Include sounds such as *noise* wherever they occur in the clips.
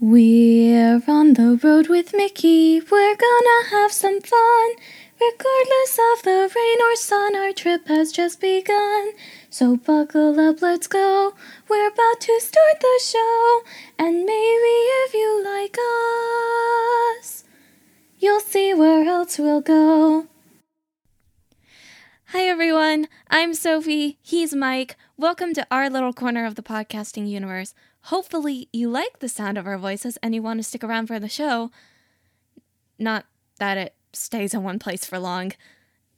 We're on the road with Mickey. We're gonna have some fun. Regardless of the rain or sun, our trip has just begun. So buckle up, let's go. We're about to start the show. And maybe if you like us, you'll see where else we'll go. Hi, everyone. I'm Sophie. He's Mike. Welcome to our little corner of the podcasting universe. Hopefully, you like the sound of our voices and you want to stick around for the show. Not that it stays in one place for long.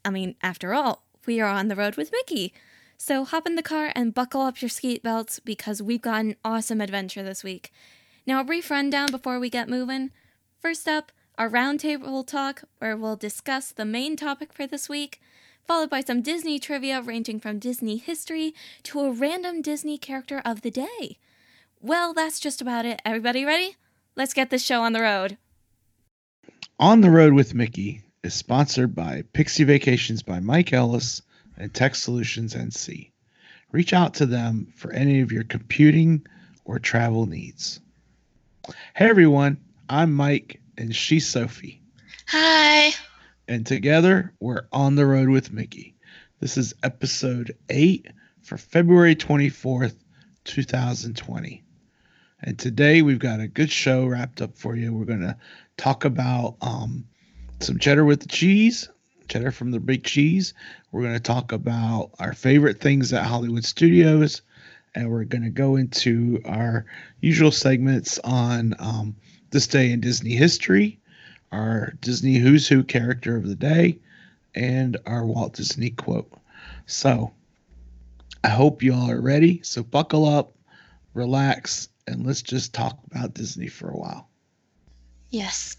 I mean, after all, we are on the road with Mickey. So hop in the car and buckle up your skate belts because we've got an awesome adventure this week. Now, a brief rundown before we get moving. First up, our roundtable talk where we'll discuss the main topic for this week, followed by some Disney trivia ranging from Disney history to a random Disney character of the day. Well, that's just about it. Everybody ready? Let's get this show on the road. On the Road with Mickey is sponsored by Pixie Vacations by Mike Ellis and Tech Solutions NC. Reach out to them for any of your computing or travel needs. Hey everyone, I'm Mike and she's Sophie. Hi. And together we're on the road with Mickey. This is episode 8 for February 24th, 2020. And today we've got a good show wrapped up for you. We're going to talk about um, some cheddar with the cheese, cheddar from the big cheese. We're going to talk about our favorite things at Hollywood Studios. And we're going to go into our usual segments on um, this day in Disney history, our Disney Who's Who character of the day, and our Walt Disney quote. So I hope you all are ready. So buckle up, relax, and let's just talk about Disney for a while. Yes.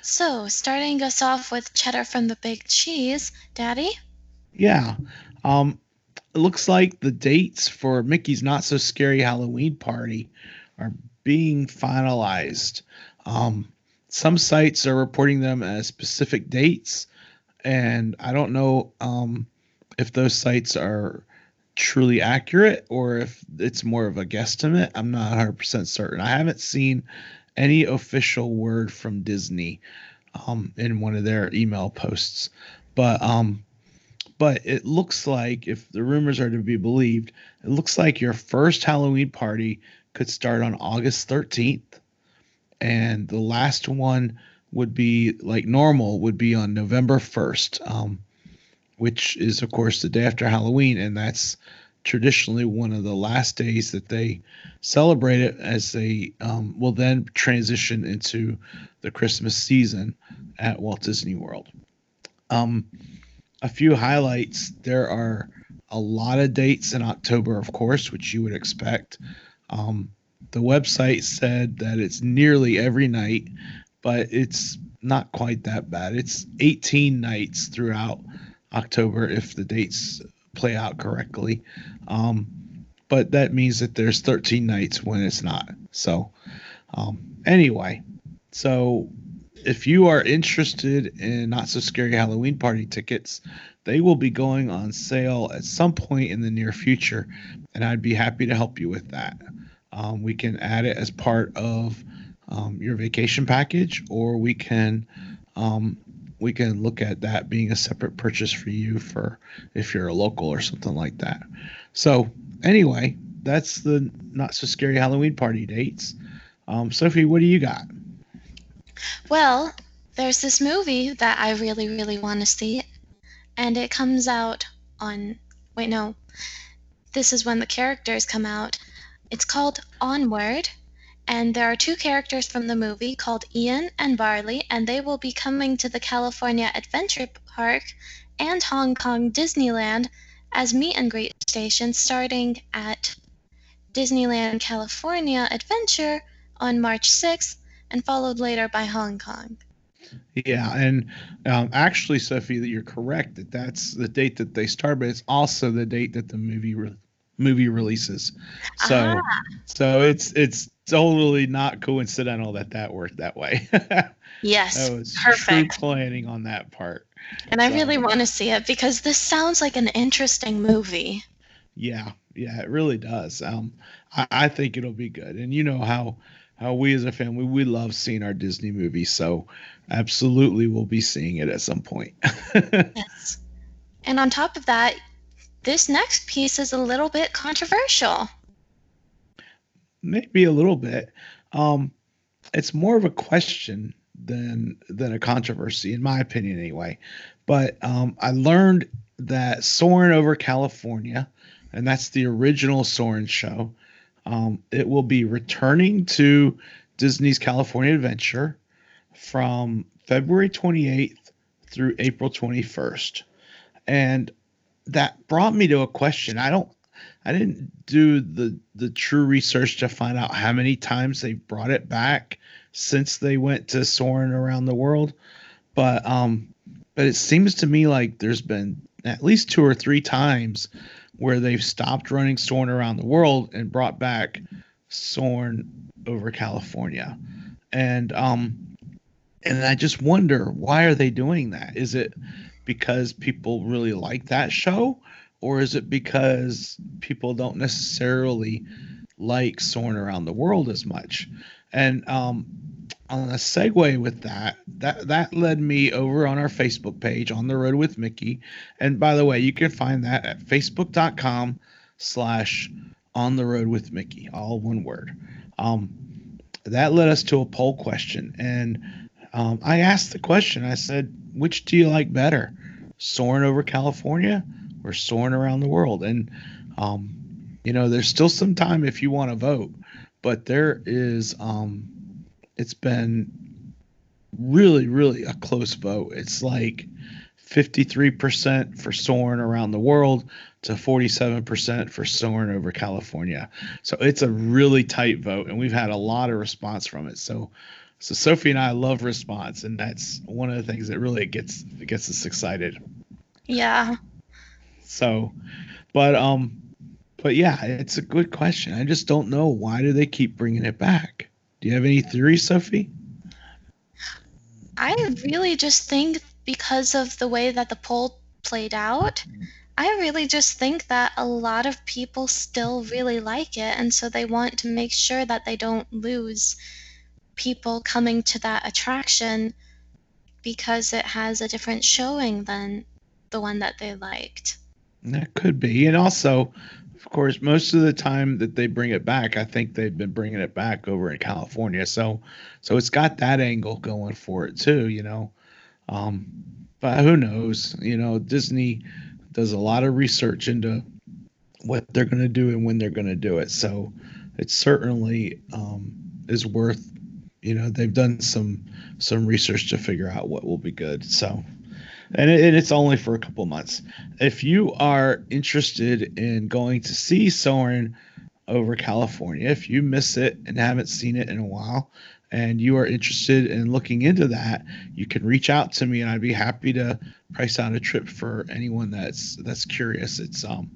So, starting us off with cheddar from the big cheese, Daddy? Yeah. Um, it looks like the dates for Mickey's Not So Scary Halloween Party are being finalized. Um, some sites are reporting them as specific dates, and I don't know um, if those sites are truly accurate or if it's more of a guesstimate. I'm not 100% certain. I haven't seen any official word from Disney um, in one of their email posts, but um, but it looks like if the rumors are to be believed, it looks like your first Halloween party could start on August 13th, and the last one would be like normal would be on November 1st. Um, which is, of course, the day after Halloween. And that's traditionally one of the last days that they celebrate it as they um, will then transition into the Christmas season at Walt Disney World. Um, a few highlights there are a lot of dates in October, of course, which you would expect. Um, the website said that it's nearly every night, but it's not quite that bad. It's 18 nights throughout October if the dates play out correctly. Um, but that means that there's 13 nights when it's not. So, um, anyway, so if you are interested in Not So Scary Halloween Party tickets, they will be going on sale at some point in the near future, and I'd be happy to help you with that. Um, we can add it as part of um, your vacation package, or we can um, we can look at that being a separate purchase for you for if you're a local or something like that. So anyway, that's the not so scary Halloween party dates. Um, Sophie, what do you got? Well, there's this movie that I really, really want to see, and it comes out on. Wait, no. This is when the characters come out. It's called Onward, and there are two characters from the movie called Ian and Barley, and they will be coming to the California Adventure Park and Hong Kong Disneyland as meet and greet stations starting at Disneyland California Adventure on March 6th and followed later by Hong Kong. Yeah, and um, actually, Sophie, that you're correct that that's the date that they start, but it's also the date that the movie re- movie releases. So, ah. so it's it's totally not coincidental that that worked that way. *laughs* yes, that was perfect planning on that part. And I really want to see it because this sounds like an interesting movie. Yeah, yeah, it really does. Um, I, I think it'll be good, and you know how how we as a family we love seeing our Disney movies, so absolutely we'll be seeing it at some point. *laughs* Yes. And on top of that, this next piece is a little bit controversial. Maybe a little bit. Um, it's more of a question than than a controversy, in my opinion, anyway. But um, I learned that Soarin' over California, and that's the original Soarin' show, um, it will be returning to Disney's California Adventure from February 28th through April 21st. And that brought me to a question. I don't I didn't do the the true research to find out how many times they brought it back since they went to Soarin' around the world. But um but it seems to me like there's been at least two or three times where they've stopped running Soarin' around the world and brought back Soarin' over California. And um and I just wonder why are they doing that? Is it because people really like that show or is it because people don't necessarily like Soarin' around the world as much? And um on a segue with that, that that led me over on our Facebook page on the road with Mickey. And by the way, you can find that at facebook.com slash on the road with Mickey, all one word. Um, that led us to a poll question. And um, I asked the question, I said, which do you like better? Soaring over California or soaring around the world? And um, you know, there's still some time if you want to vote, but there is um it's been really, really a close vote. It's like 53% for soaring around the world to 47% for soaring over California. So it's a really tight vote, and we've had a lot of response from it. So, so Sophie and I love response, and that's one of the things that really gets gets us excited. Yeah. So, but um, but yeah, it's a good question. I just don't know why do they keep bringing it back. Do you have any theories, Sophie? I really just think because of the way that the poll played out, I really just think that a lot of people still really like it, and so they want to make sure that they don't lose people coming to that attraction because it has a different showing than the one that they liked. That could be, and also of course, most of the time that they bring it back, I think they've been bringing it back over in California. So, so it's got that angle going for it too, you know. Um, but who knows? You know, Disney does a lot of research into what they're going to do and when they're going to do it. So, it certainly um, is worth. You know, they've done some some research to figure out what will be good. So, and, it, it's only for a couple months. If you are interested in going to see Soarin' over California, if you miss it and haven't seen it in a while, and you are interested in looking into that, you can reach out to me, and I'd be happy to price out a trip for anyone that's that's curious. It's um,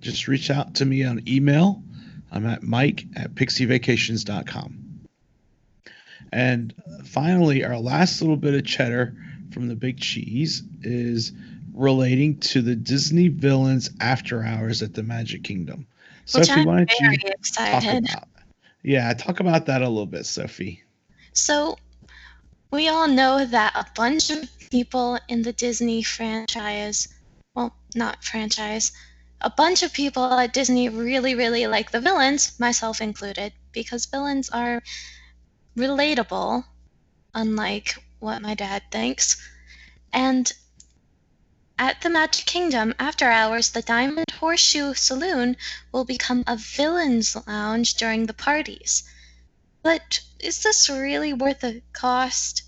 just reach out to me on email. I'm at Mike at PixieVacations.com. And finally, our last little bit of cheddar from the Big Cheese is relating to the Disney villains after hours at the Magic Kingdom. Which Sophie, I'm why don't you excited. talk about? Yeah, talk about that a little bit, Sophie. So, we all know that a bunch of people in the Disney franchise, well, not franchise, a bunch of people at Disney really, really like the villains, myself included, because villains are relatable, unlike what my dad thinks. And at the Magic Kingdom, after hours, the Diamond Horseshoe Saloon will become a villain's lounge during the parties. But is this really worth the cost?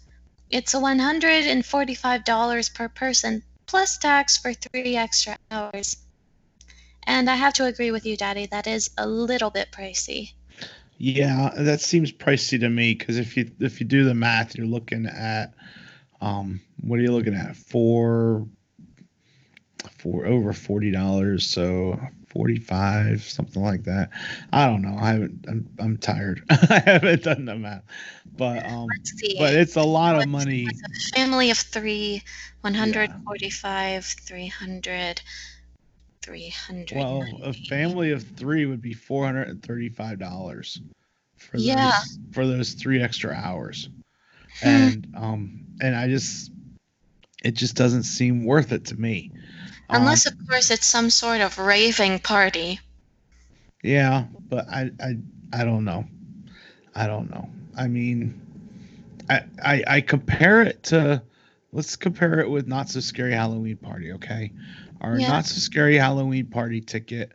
It's $145 per person, plus tax for three extra hours. And I have to agree with you, Daddy, that is a little bit pricey. Yeah, that seems pricey to me because if you if you do the math, you're looking at um, what are you looking at? For for over forty dollars, so forty five, something like that. I don't know. I haven't. I'm I'm tired. *laughs* I haven't done the math, but um, but it's a lot of money. A family of three, one hundred forty five, three hundred. 300 well a family of three would be $435 for Yeah. those for those three extra hours. Hmm. And um and I just it just doesn't seem worth it to me. Um, Unless, of course, it's some sort of raving party. Yeah, but I I I don't know. I don't know. I mean, I I, I compare it to let's compare it with not so scary Halloween party. Okay, our Yeah. not so scary Halloween party ticket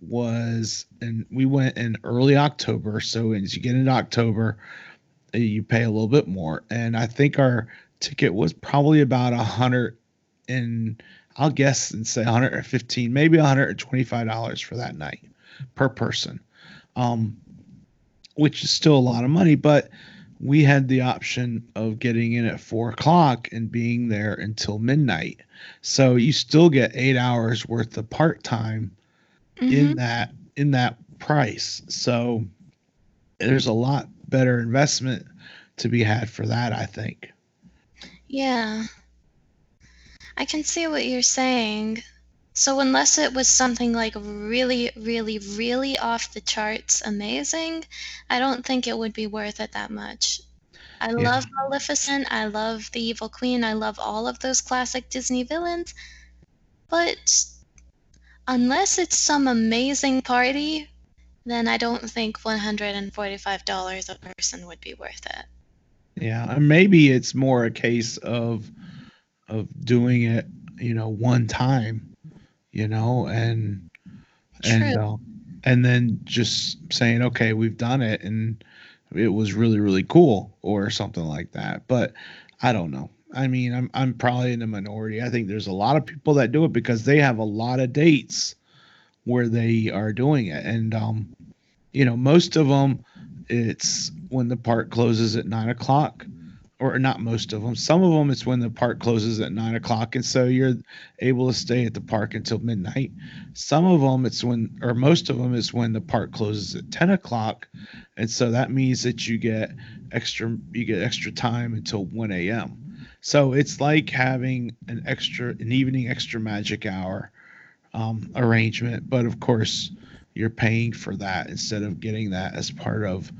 was and we went in early October. So as you get into October, uh, you pay a little bit more, and I think our ticket was probably about a hundred and I'll guess and say 115, maybe 125 dollars for that night per person, um, which is still a lot of money. But we had the option of getting in at four o'clock and being there until midnight. So you still get eight hours worth of part time Mhm. in that in that price. So there's a lot better investment to be had for that, I think. Yeah. I can see what you're saying. So, unless it was something like really, really, really off the charts amazing, I don't think it would be worth it that much. I Yeah. love Maleficent, I love the Evil Queen, I love all of those classic Disney villains, but unless it's some amazing party, then I don't think $145 a person would be worth it. Yeah, and maybe it's more a case of of doing it, you know, one time, you know, and and uh, and then just saying, okay, we've done it, and it was really really cool, or something like that. But I don't know. I mean, I'm I'm probably in the minority. I think there's a lot of people that do it because they have a lot of dates where they are doing it, and um, you know, most of them it's when the park closes at nine o'clock or not most of them some of them it's when the park closes at nine o'clock and so you're able to stay at the park until midnight. Some of them it's when or most of them is when the park closes at 10 o'clock and so that means that you get extra you get extra time until 1 a.m so it's like having an extra an evening extra magic hour um, arrangement but of course you're paying for that instead of getting that as part of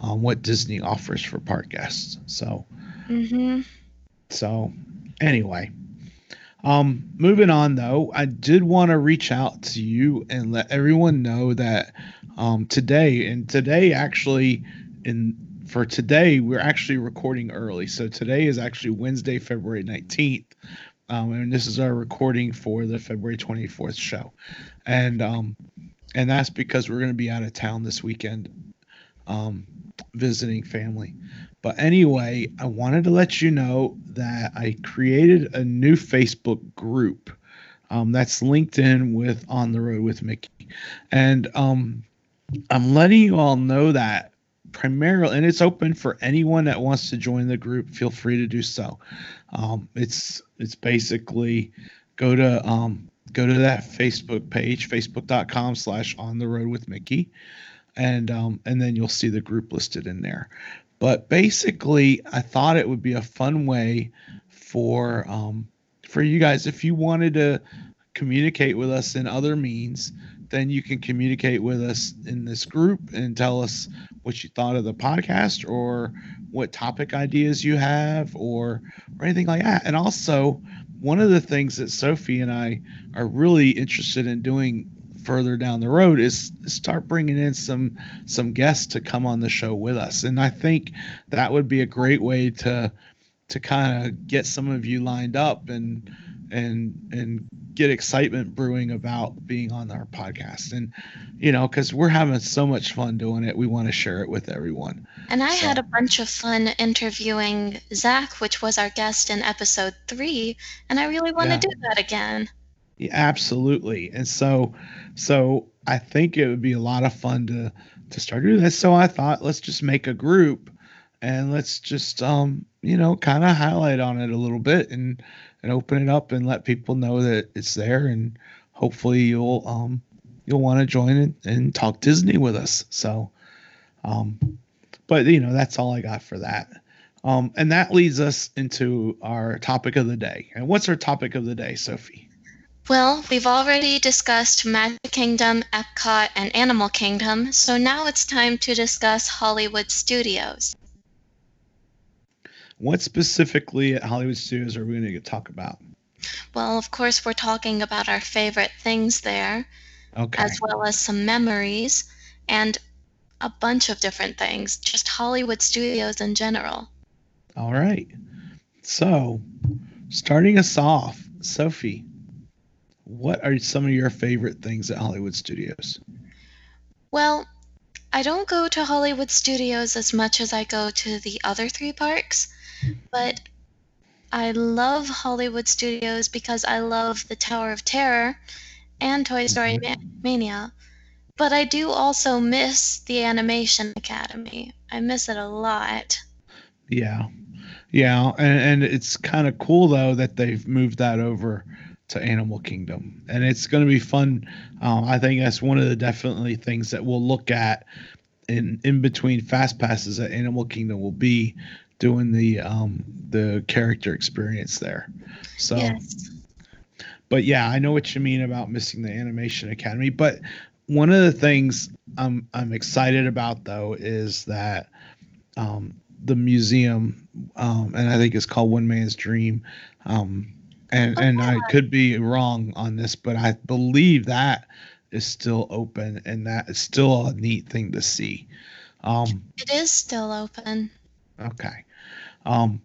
um, what Disney offers for park guests. So, Mm-hmm. so anyway, um, moving on though, I did want to reach out to you and let everyone know that um, today and today actually in for today we're actually recording early. So today is actually Wednesday, February nineteenth. Um, and this is our recording for the February 24th show. And um, and that's because we're going to be out of town this weekend um, visiting family. But anyway, I wanted to let you know that I created a new Facebook group um, that's linked in with On the Road with Mickey. And um, I'm letting you all know that primarily, and it's open for anyone that wants to join the group. Feel free to do so. Um, it's it's basically go to um, go to that Facebook page, facebook.com slash on the road with Mickey. And um, and then you'll see the group listed in there. But basically, I thought it would be a fun way for um, for you guys if you wanted to communicate with us in other means, then you can communicate with us in this group and tell us what you thought of the podcast or what topic ideas you have or or anything like that. And also, one of the things that Sophie and I are really interested in doing further down the road is start bringing in some some guests to come on the show with us. And I think that would be a great way to to kind of get some of you lined up and and and get excitement brewing about being on our podcast and you know because we're having so much fun doing it we want to share it with everyone And I had a bunch of fun interviewing Zach, which was our guest in episode three, and I really want Yeah. to do that again. Yeah, absolutely. And so, so I think it would be a lot of fun to to start doing this. So I thought let's just make a group and let's just um you know kind of highlight on it a little bit and and open it up and let people know that it's there and hopefully you'll um you'll want to join it and talk Disney with us. So um but you know that's all I got for that. Um and that leads us into our topic of the day. And what's our topic of the day, Sophie? Well, we've already discussed Magic Kingdom, Epcot, and Animal Kingdom, so now it's time to discuss Hollywood Studios. What specifically at Hollywood Studios are we going to talk about? Well, of course, we're talking about our favorite things there, Okay. as well as some memories and a bunch of different things, just Hollywood Studios in general. All right. So, starting us off, Sophie, what are some of your favorite things at Hollywood Studios? Well, I don't go to Hollywood Studios as much as I go to the other three parks, but I love Hollywood Studios because I love the Tower of Terror and Toy Story mm-hmm. Ma- Mania. But I do also miss the Animation Academy. I miss it a lot. Yeah. Yeah, and, and it's kind of cool though that they've moved that over to Animal Kingdom, and it's going to be fun. Um, I think that's one of the definitely things that we'll look at in in between fast passes at Animal Kingdom will be doing the um the character experience there. So, Yes. but yeah, I know what you mean about missing the Animation Academy. But one of the things I'm I'm excited about though is that um, the museum, um, and I think it's called One Man's Dream. Um, and and I could be wrong on this, but I believe that is still open, and that is still a neat thing to see. Um, It is still open. okay. Um,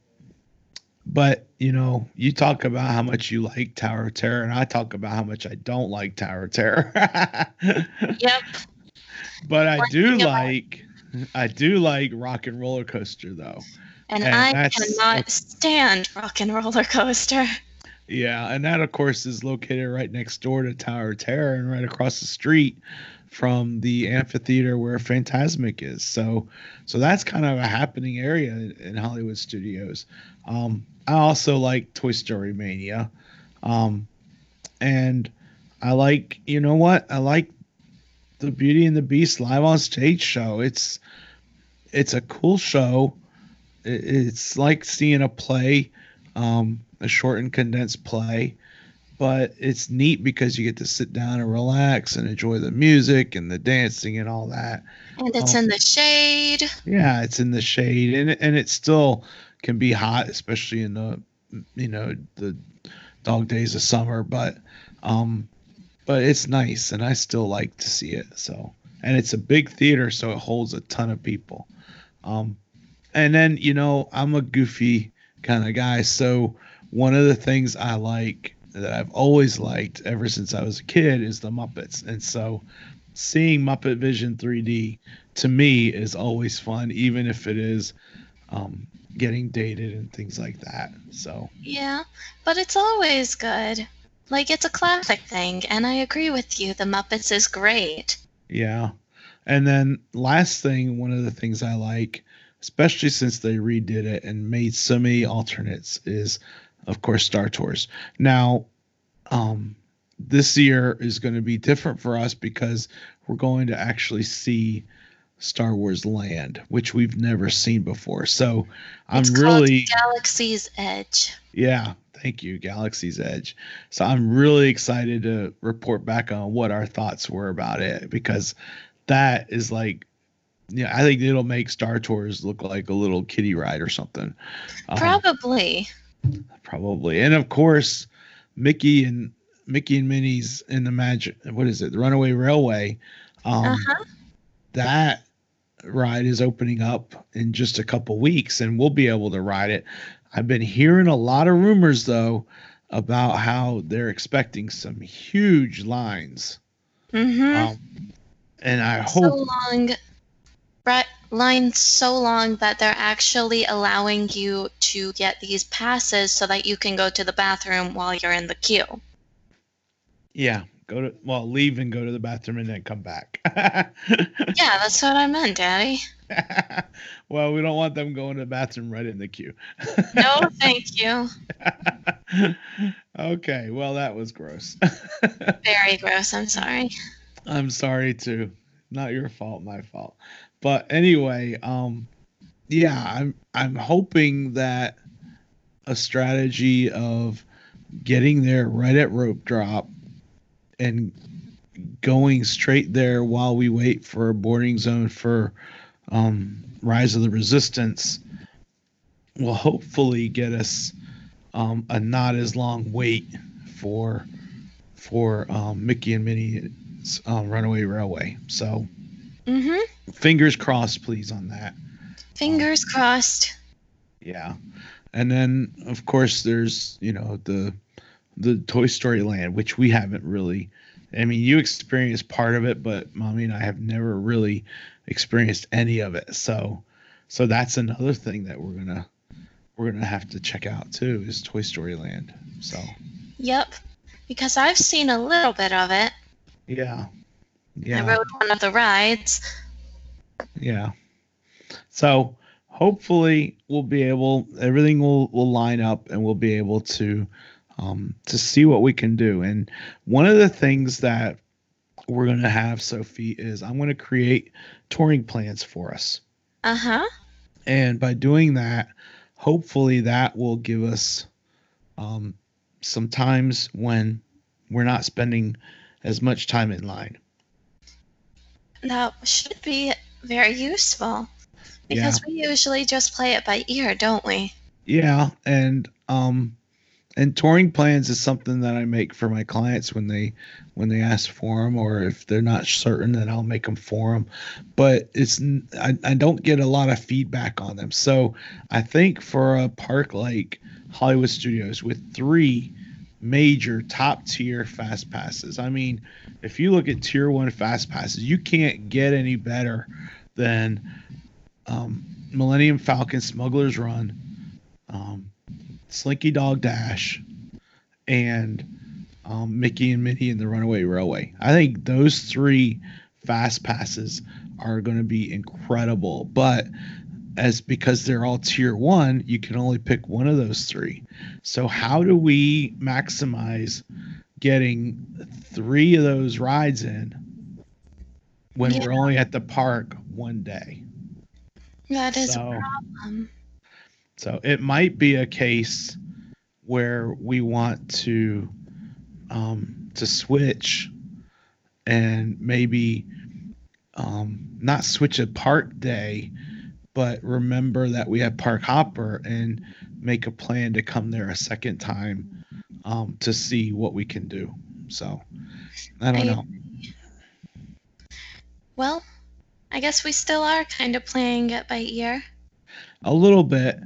but you know, you talk about how much you like Tower of Terror, and I talk about how much I don't like Tower of Terror. *laughs* Yep. but I do like, I do like Rock and Roller Coaster though. And, And I cannot stand Rock and Roller Coaster. Yeah, and that of course is located right next door to Tower of Terror and right across the street from the amphitheater where Fantasmic is. So so that's kind of a happening area in, Hollywood Studios. Um I also like Toy Story Mania. Um and I like, you know what? I like the Beauty and the Beast live on stage show. It's it's a cool show. It's like seeing a play um, a short and condensed play, but it's neat because you get to sit down and relax and enjoy the music and the dancing and all that. And it's Oh. in the shade. Yeah, it's in the shade and and it still can be hot, especially in the you know the dog days of summer, but um, but it's nice and I still like to see it. So and it's a big theater, so it holds a ton of people. Um, and then you know I'm a goofy kind of guy, so one of the things I like that I've always liked ever since I was a kid is the Muppets, and so seeing Muppet Vision 3D to me is always fun, even if it is um, getting dated and things like that. So Yeah, but it's always good. Like, it's a classic thing, and I agree with you. The Muppets is great. yeah, and then last thing, one of the things I like, especially since they redid it and made so many alternates, is of course Star Tours. Now, um, this year is going to be different for us because we're going to actually see Star Wars Land, which we've never seen before. So I'm really Galaxy's Edge. Yeah, thank you, Galaxy's Edge. So I'm really excited to report back on what our thoughts were about it because that is like, yeah, I think it'll make Star Tours look like a little kiddie ride or something. Um, Probably. and of course, Mickey and Mickey and Minnie's in the magic. What is it? The Runaway Railway. Um, Uh-huh. That ride is opening up in just a couple weeks, and we'll be able to ride it. I've been hearing a lot of rumors though about how they're expecting some huge lines. Mm-hmm. Um, and I hope so long, right, lines so long that they're actually allowing you to get these passes so that you can go to the bathroom while you're in the queue. yeah, go to well, leave and go to the bathroom and then come back. *laughs* Yeah, that's what I meant, Daddy. *laughs* well, we don't want them going to the bathroom right in the queue. *laughs* No, thank you. okay, well that was gross. Very gross. I'm sorry. I'm sorry too. Not your fault, my fault. But anyway, um yeah, I'm I'm hoping that a strategy of getting there right at rope drop and going straight there while we wait for a boarding zone for um, Rise of the Resistance will hopefully get us um, a not as long wait for for um, Mickey and Minnie's um, Runaway Railway. So Mhm. Fingers crossed, please, on that. Fingers crossed. Yeah, and then of course there's you know the the Toy Story Land, which we haven't really. I mean, you experienced part of it, but mommy and I have never really experienced any of it. So, so that's another thing that we're gonna we're gonna have to check out too is Toy Story Land. So, Yep. Because I've seen a little bit of it. yeah, Yeah. I rode one of the rides. Yeah. So hopefully we'll be able everything will will line up and we'll be able to um, to see what we can do. And one of the things that we're going to have, Sophie, is I'm going to create touring plans for us. Uh huh. And by doing that, hopefully that will give us um, some times when we're not spending as much time in line. That should be very useful. Because we usually just play it by ear, don't we? Yeah, and um and touring plans is something that I make for my clients when they when they ask for them or if they're not certain then I'll make them for them. But it's I, I don't get a lot of feedback on them. So I think for a park like Hollywood Studios with three major top tier fast passes. I mean, if you look at tier 1 fast passes, you can't get any better than um, Millennium Falcon Smuggler's Run, um, Slinky Dog Dash, and um, Mickey and Minnie and the Runaway Railway. I think those three fast passes are going to be incredible. But as because they're all tier one, you can only pick one of those three. So how do we maximize getting three of those rides in when we're only at the park one day? That is So- a problem. So it might be a case where we want to um, to switch and maybe um, not switch a park day, but remember that we have Park Hopper and make a plan to come there a second time um, to see what we can do. So I don't I- know. Well, I guess we still are kind of playing it by ear. a little bit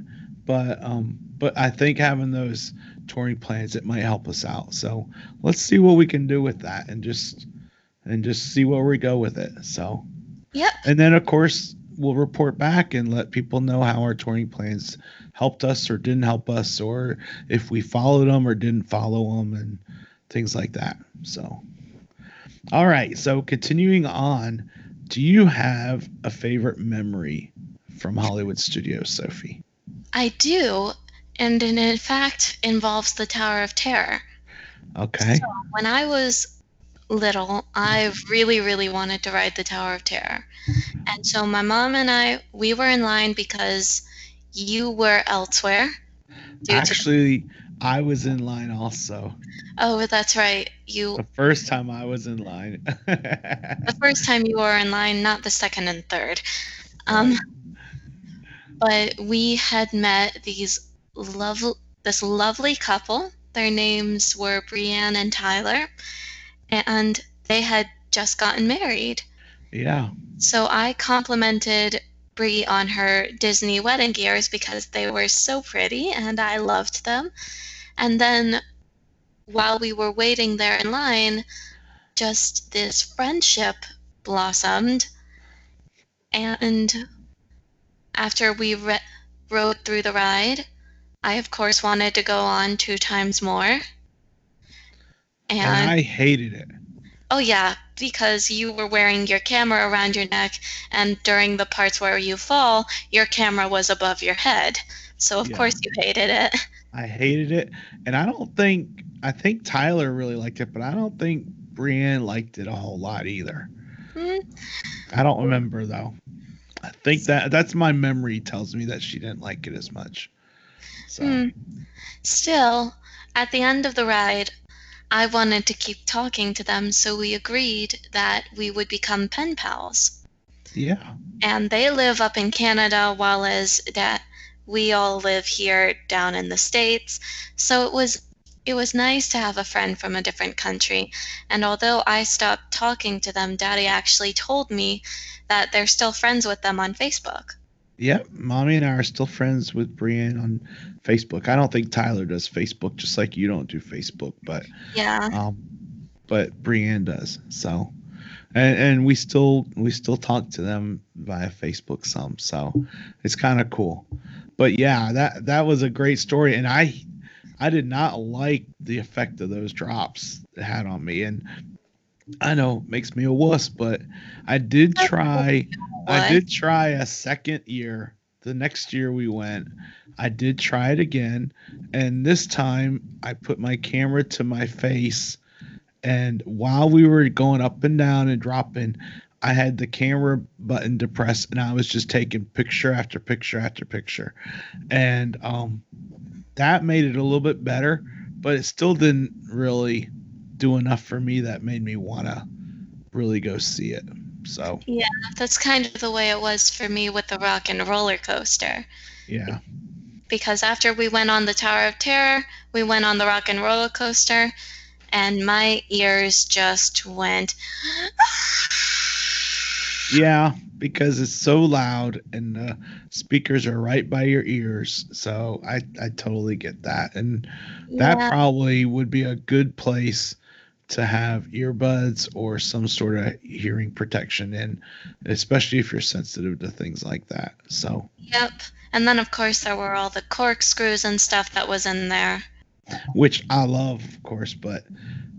but um but i think having those touring plans it might help us out so let's see what we can do with that and just and just see where we go with it so Yep. and then of course we'll report back and let people know how our touring plans helped us or didn't help us or if we followed them or didn't follow them and things like that so all right so continuing on do you have a favorite memory from hollywood studios sophie I do. And it in fact involves the Tower of Terror. Okay. When I was little, I really, really wanted to ride the Tower of Terror. And so my mom and I, we were in line because you were elsewhere. due to- Actually, I was in line also. oh, that's right. You The first time I was in line. *laughs* the first time you were in line, not the second and third. Um, but we had met these lovely, this lovely couple. Their names were Brienne and Tyler, and they had just gotten married. yeah. So I complimented Brie on her Disney wedding gears because they were so pretty and I loved them. And then while we were waiting there in line, just this friendship blossomed. And after we re- rode through the ride, I of course wanted to go on two times more. And And I hated it. Oh yeah, because you were wearing your camera around your neck, and during the parts where you fall, your camera was above your head. So of Yeah. course you hated it. *laughs* I hated it. And I don't think I think Tyler really liked it, but I don't think Brienne liked it a whole lot either. Hmm, I don't remember though. I think that that's my memory tells me that she didn't like it as much. So Hmm. Still, at the end of the ride, I wanted to keep talking to them, so we agreed that we would become pen pals. Yeah. And they live up in Canada, while as that we all live here down in the states. So it was it was nice to have a friend from a different country. And although I stopped talking to them, Daddy actually told me that they're still friends with them on Facebook. Yep, mommy and I are still friends with Brienne on Facebook. I don't think Tyler does Facebook, just like you don't do Facebook, but Yeah. um, but Brienne does. So, and and we still we still talk to them via Facebook some. So, it's kind of cool. But yeah, that that was a great story, and I I did not like the effect of those drops it had on me, and I know it makes me a wuss, but I did try. I did try a second year. The next year we went, I did try it again, and this time I put my camera to my face, and while we were going up and down and dropping, I had the camera button depressed, and I was just taking picture after picture after picture, and um, that made it a little bit better, but it still didn't really do enough for me that made me wanna really go see it. So yeah, That's kind of the way it was for me with the rock and roller coaster. yeah. Because after we went on the Tower of Terror, we went on the rock and roller coaster, and my ears just went. *gasps* Yeah, because it's so loud and the speakers are right by your ears. So I, I totally get that. And that Yeah. probably would be a good place to have earbuds or some sort of hearing protection in, especially if you're sensitive to things like that. So, Yep. And then, of course, there were all the corkscrews and stuff that was in there. which I love, of course, but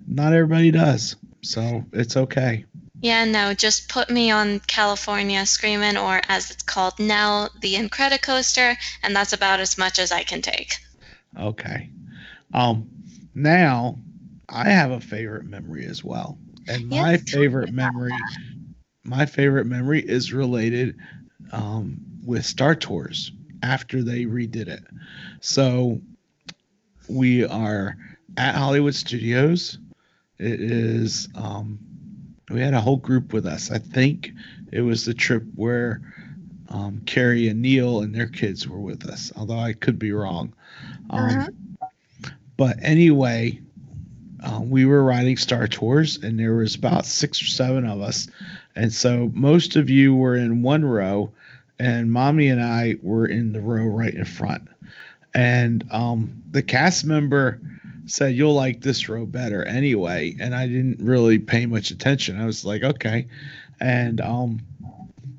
not everybody does. So it's okay. Yeah, no, just put me on California Screamin', or as it's called now, the Incredicoaster, and that's about as much as I can take. Okay. Um, now I have a favorite memory as well, and my Yes, favorite memory, my favorite memory is related um, with Star Tours after they redid it. So we are at Hollywood Studios. It is um, we had a whole group with us. I think it was the trip where um, Carrie and Neil and their kids were with us, although I could be wrong. Um, Uh-huh. But anyway, um, we were riding Star Tours, and there was about six or seven of us, and so most of you were in one row, and Mommy and I were in the row right in front. And um, the cast member said, "You'll like this row better anyway," and I didn't really pay much attention. I was like, "Okay," and um,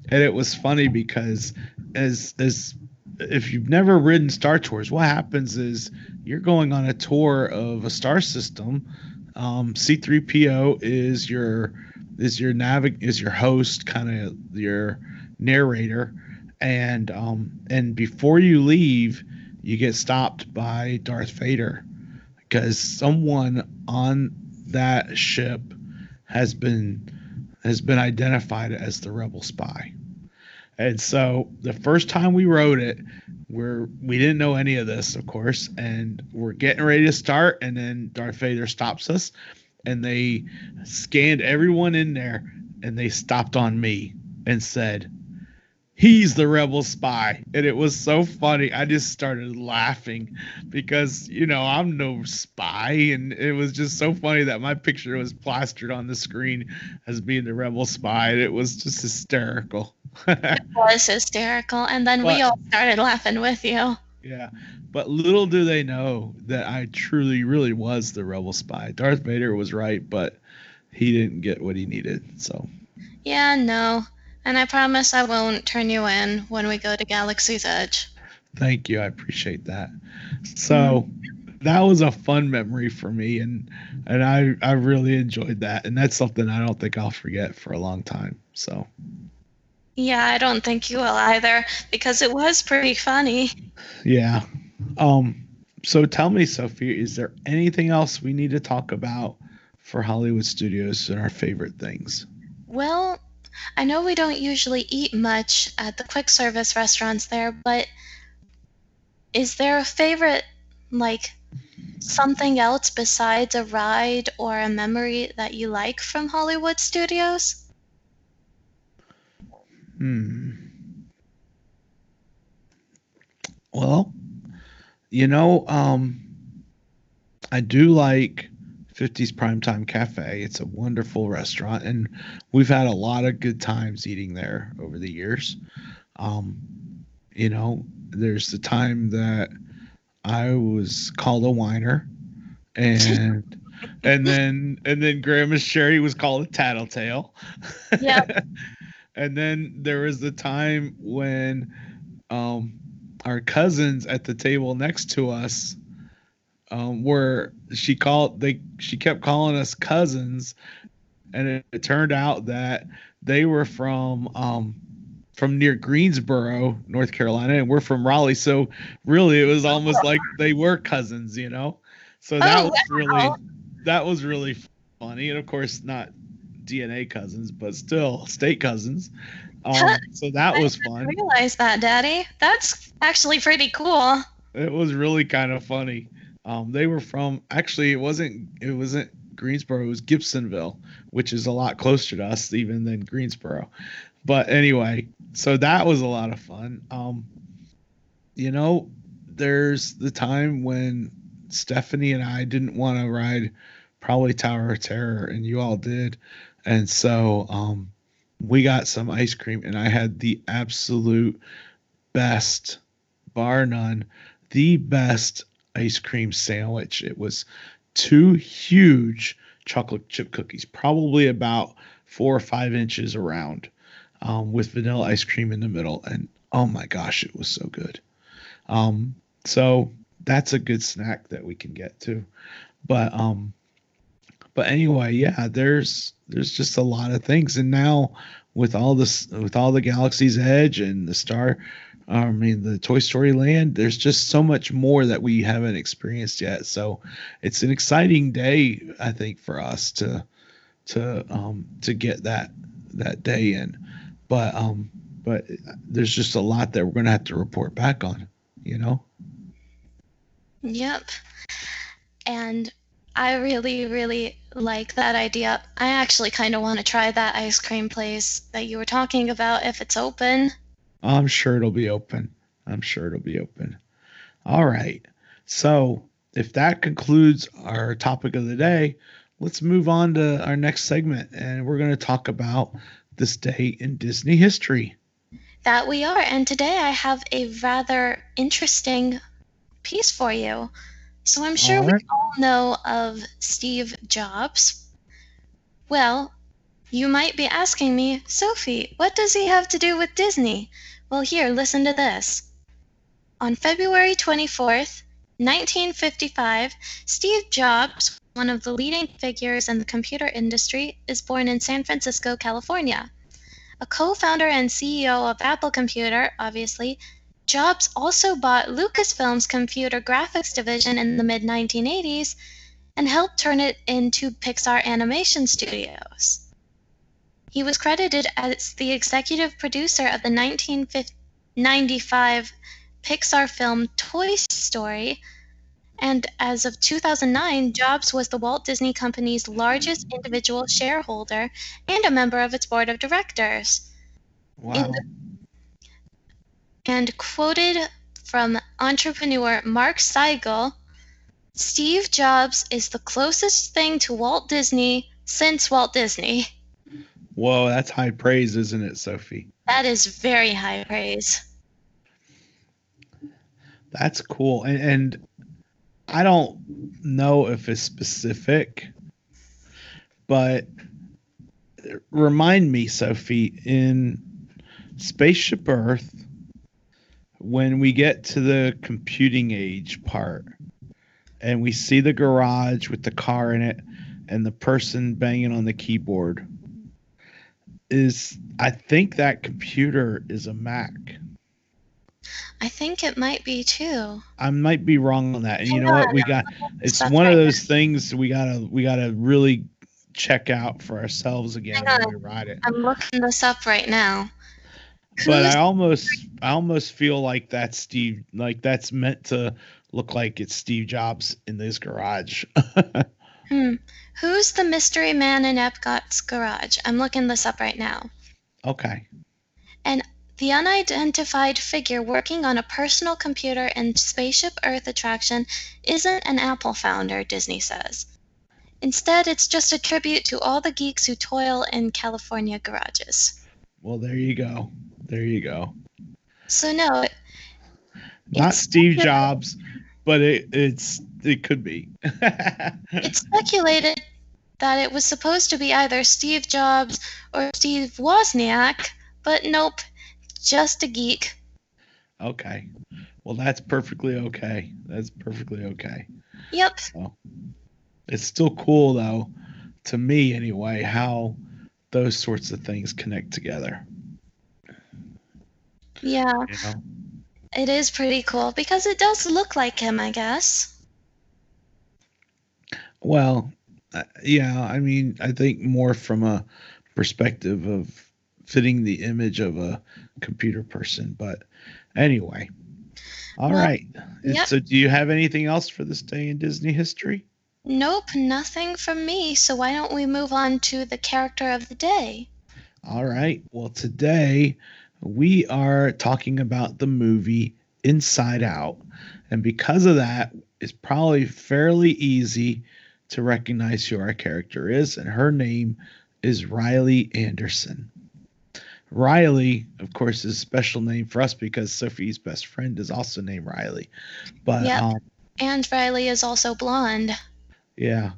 and it was funny because as as if you've never ridden Star Tours, what happens is you're going on a tour of a star system. Um, C3PO is your is your navig is your host, kind of your narrator, and um, and before you leave, you get stopped by Darth Vader because someone on that ship has been has been identified as the rebel spy. And so the first time we wrote it, we're we didn't know any of this, of course, and we're getting ready to start, and then Darth Vader stops us, and they scanned everyone in there, and they stopped on me and said, "He's the rebel spy," and it was so funny. I just started laughing because you know I'm no spy, and it was just so funny that my picture was plastered on the screen as being the rebel spy, and it was just hysterical. It *laughs* was hysterical, and then we all started laughing with you. Yeah, but little do they know that I truly, really was the rebel spy. Darth Vader was right, but he didn't get what he needed. So, Yeah, no. And I promise I won't turn you in when we go to Galaxy's Edge. thank you. I appreciate that. So, that was a fun memory for me, and and I I really enjoyed that, and that's something I don't think I'll forget for a long time. So, Yeah, I don't think you will either, because it was pretty funny. yeah. Um. So tell me, Sophie, is there anything else we need to talk about for Hollywood Studios and our favorite things? Well, I know we don't usually eat much at the quick service restaurants there, but is there a favorite, like, something else besides a ride or a memory that you like from Hollywood studios? Hmm. Well, you know, um, I do like 50s Primetime Cafe. It's a wonderful restaurant, and we've had a lot of good times eating there over the years. Um, you know, there's the time that I was called a whiner, and and then and then Grandma's Sherry was called a tattletale. Yep. *laughs* and then there was the time when um, our cousins at the table next to us um, were she called they she kept calling us cousins, and it, it turned out that they were from um, from near Greensboro, North Carolina, and we're from Raleigh. So really, it was almost like they were cousins, you know. So that Oh, was really that was really funny, and of course not DNA cousins, but still *laughs* state cousins. *laughs* Um, so that was fun. Realize that, Daddy. That's actually pretty cool. It was really kind of funny. Um, they were from actually it wasn't it wasn't Greensboro, it was Gibsonville, which is a lot closer to us even than Greensboro. But anyway, so that was a lot of fun. Um, you know, there's the time when Stephanie and I didn't want to ride probably Tower of Terror, and you all did, and so um, we got some ice cream, and I had the absolute best, bar none, the best ice cream sandwich. It was two huge chocolate chip cookies, probably about four or five inches around, um, with vanilla ice cream in the middle. And oh my gosh, it was so good. Um, so that's a good snack that we can get to. But um, but anyway, yeah, there's there's just a lot of things, and now with all this with all the Galaxy's Edge and the Star I mean, the Toy Story Land, there's just so much more that we haven't experienced yet. So it's an exciting day, I think, for us to to um to get that that day in. But um but there's just a lot that we're gonna have to report back on, you know? Yep. And I really, really like that idea. I actually kind of want to try that ice cream place that you were talking about if it's open. I'm sure it'll be open. I'm sure it'll be open. All right. So if that concludes our topic of the day, let's move on to our next segment and we're going to talk about this day in Disney history. That we are. And today I have a rather interesting piece for you. So I'm sure All we all know of Steve Jobs. Well, you might be asking me, Sophie, what does he have to do with Disney? Well, here, listen to this. On February 24th, 1955, Steve Jobs, one of the leading figures in the computer industry, is born in San Francisco, California. A co founder and CEO of Apple Computer, obviously, Jobs also bought Lucasfilm's computer graphics division in the mid 1980s and helped turn it into Pixar Animation Studios. He was credited as the executive producer of the 1995 Pixar film Toy Story, and as of 2009, Jobs was the Walt Disney Company's largest individual shareholder and a member of its board of directors. Wow. And quoted from entrepreneur Mark Seigel Steve Jobs is the closest thing to Walt Disney since Walt Disney. Whoa, that's high praise, isn't it, Sophie? That is very high praise. That's cool. And, and I don't know if it's specific, but remind me, Sophie, in Spaceship Earth, when we get to the computing age part and we see the garage with the car in it and the person banging on the keyboard, is I think that computer is a Mac. I think it might be too. I might be wrong on that. And you know what? We got it's one of right those things we gotta we gotta really check out for ourselves again when we ride it. I'm looking this up right now. But I *laughs* almost I almost feel like that's Steve like that's meant to look like it's Steve Jobs in his garage. *laughs* hmm, who's the mystery man in Epcot's garage? I'm looking this up right now. okay. And the unidentified figure working on a personal computer in Spaceship Earth attraction isn't an Apple founder, Disney says. Instead, it's just a tribute to all the geeks who toil in California garages. Well, there you go. There you go. So, no, Not Steve Jobs, but it it's it could be. *laughs* it's speculated that it was supposed to be either Steve Jobs or Steve Wozniak, but nope, just a geek. okay. Well, that's perfectly okay. That's perfectly okay. Yep, It's still cool though, to me anyway, how those sorts of things connect together. yeah, You know? it is pretty cool because it does look like him, I guess. Well, uh, yeah, I mean, I think more from a perspective of fitting the image of a computer person, but anyway. all Well, right. Yep. So, do you have anything else for this day in Disney history? Nope, nothing from me. So why don't we move on to the character of the day? All right. Well, today we are talking about the movie Inside Out. And because of that, it's probably fairly easy to recognize who our character is. And her name is Riley Anderson. Riley, of course, is a special name for us because Sophie's best friend is also named Riley. But Yep. um, And Riley is also blonde. Yeah.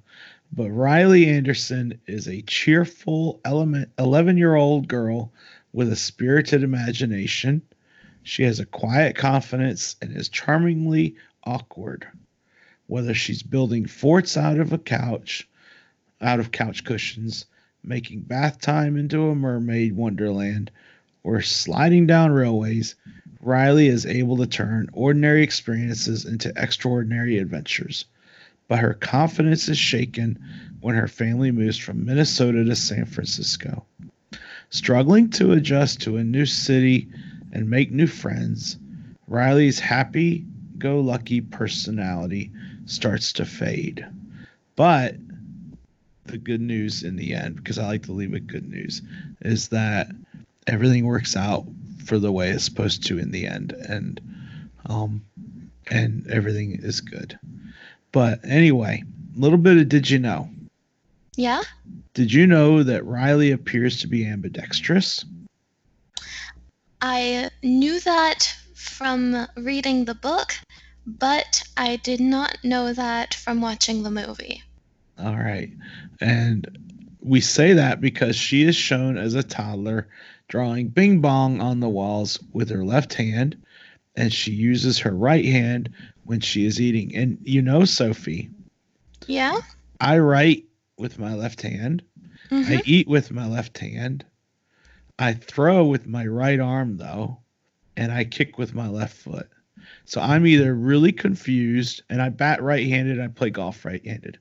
But Riley Anderson is a cheerful element 11-year-old girl with a spirited imagination. She has a quiet confidence and is charmingly awkward. Whether she's building forts out of a couch, out of couch cushions, making bath time into a mermaid wonderland, or sliding down railways, Riley is able to turn ordinary experiences into extraordinary adventures but her confidence is shaken when her family moves from Minnesota to San Francisco. Struggling to adjust to a new city and make new friends, Riley's happy go lucky personality starts to fade. But the good news in the end, because I like to leave with good news, is that everything works out for the way it's supposed to in the end. And um and everything is good. But anyway, a little bit of did you know? Yeah? Did you know that Riley appears to be ambidextrous? I knew that from reading the book, but I did not know that from watching the movie. All right. And we say that because she is shown as a toddler drawing bing bong on the walls with her left hand, and she uses her right hand when she is eating. And you know, Sophie, Yeah? I write with my left hand. hmm I eat with my left hand. I throw with my right arm though, and I kick with my left foot. So I'm either really confused and I bat right-handed, I play golf right-handed.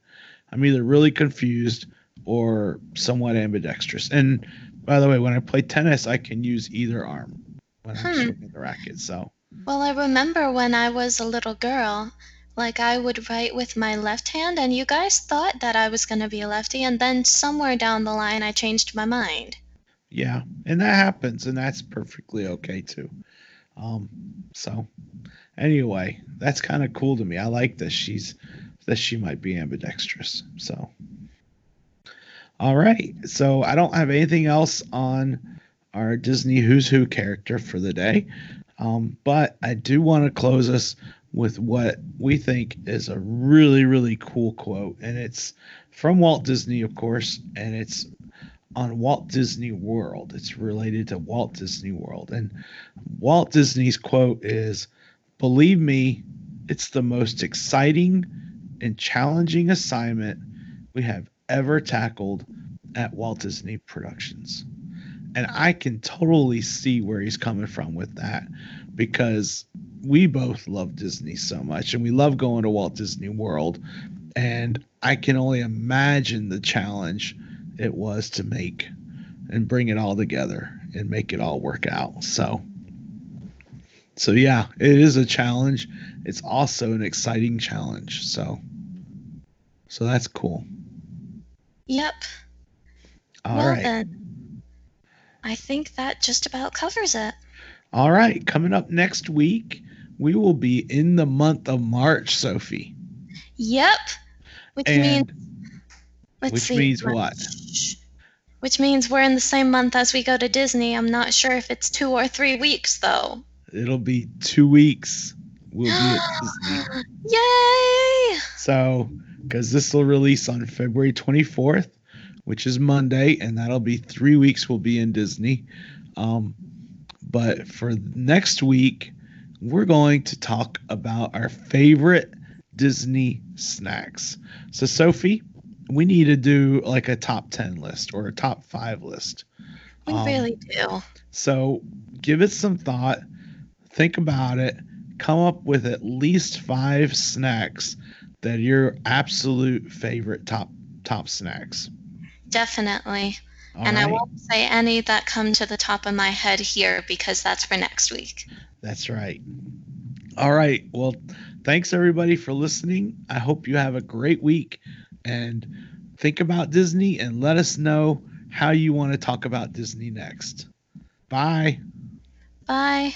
I'm either really confused or somewhat ambidextrous. And by the way, when I play tennis, I can use either arm when I'm Hmm. swinging the racket. So Well, I remember when I was a little girl, like I would write with my left hand, and you guys thought that I was going to be a lefty, and then somewhere down the line I changed my mind. yeah, and that happens, and that's perfectly okay too. Um, so anyway, that's kind of cool to me. I like that she's that she might be ambidextrous. So all right, so I don't have anything else on our Disney Who's Who character for the day, um, but I do want to close us with what we think is a really really cool quote, and it's from Walt Disney, of course, and it's on Walt Disney World. It's related to Walt Disney World. And Walt Disney's quote is Believe me, it's the most exciting and challenging assignment we have ever tackled at Walt Disney Productions. And I can totally see where he's coming from with that because we both love Disney so much and we love going to Walt Disney World. And I can only imagine the challenge it was to make and bring it all together and make it all work out. So so yeah, it is a challenge. It's also an exciting challenge. So so that's cool. Yep. All well right. then, I think that just about covers it. All right. Coming up next week, we will be in the month of March, Sophie. Yep. Which means And let's which see, means what? Which means we're in the same month as we go to Disney. I'm not sure if it's two or three weeks though. it'll be two weeks. We'll be at *gasps* Disney. Yay! So, because this will release on February 24th, which is Monday, and that'll be three weeks we'll be in Disney. Um, but for next week, we're going to talk about our favorite Disney snacks. So, Sophie, we need to do like a top 10 list or a top five list. We Um, really do. So give it some thought, think about it, come up with at least five snacks that are your absolute favorite top top snacks. Definitely. All and I won't say any that come to the top of my head here because that's for next week. That's right. All right. Well, thanks everybody for listening. I hope you have a great week and think about Disney and let us know how you want to talk about Disney next. Bye. Bye.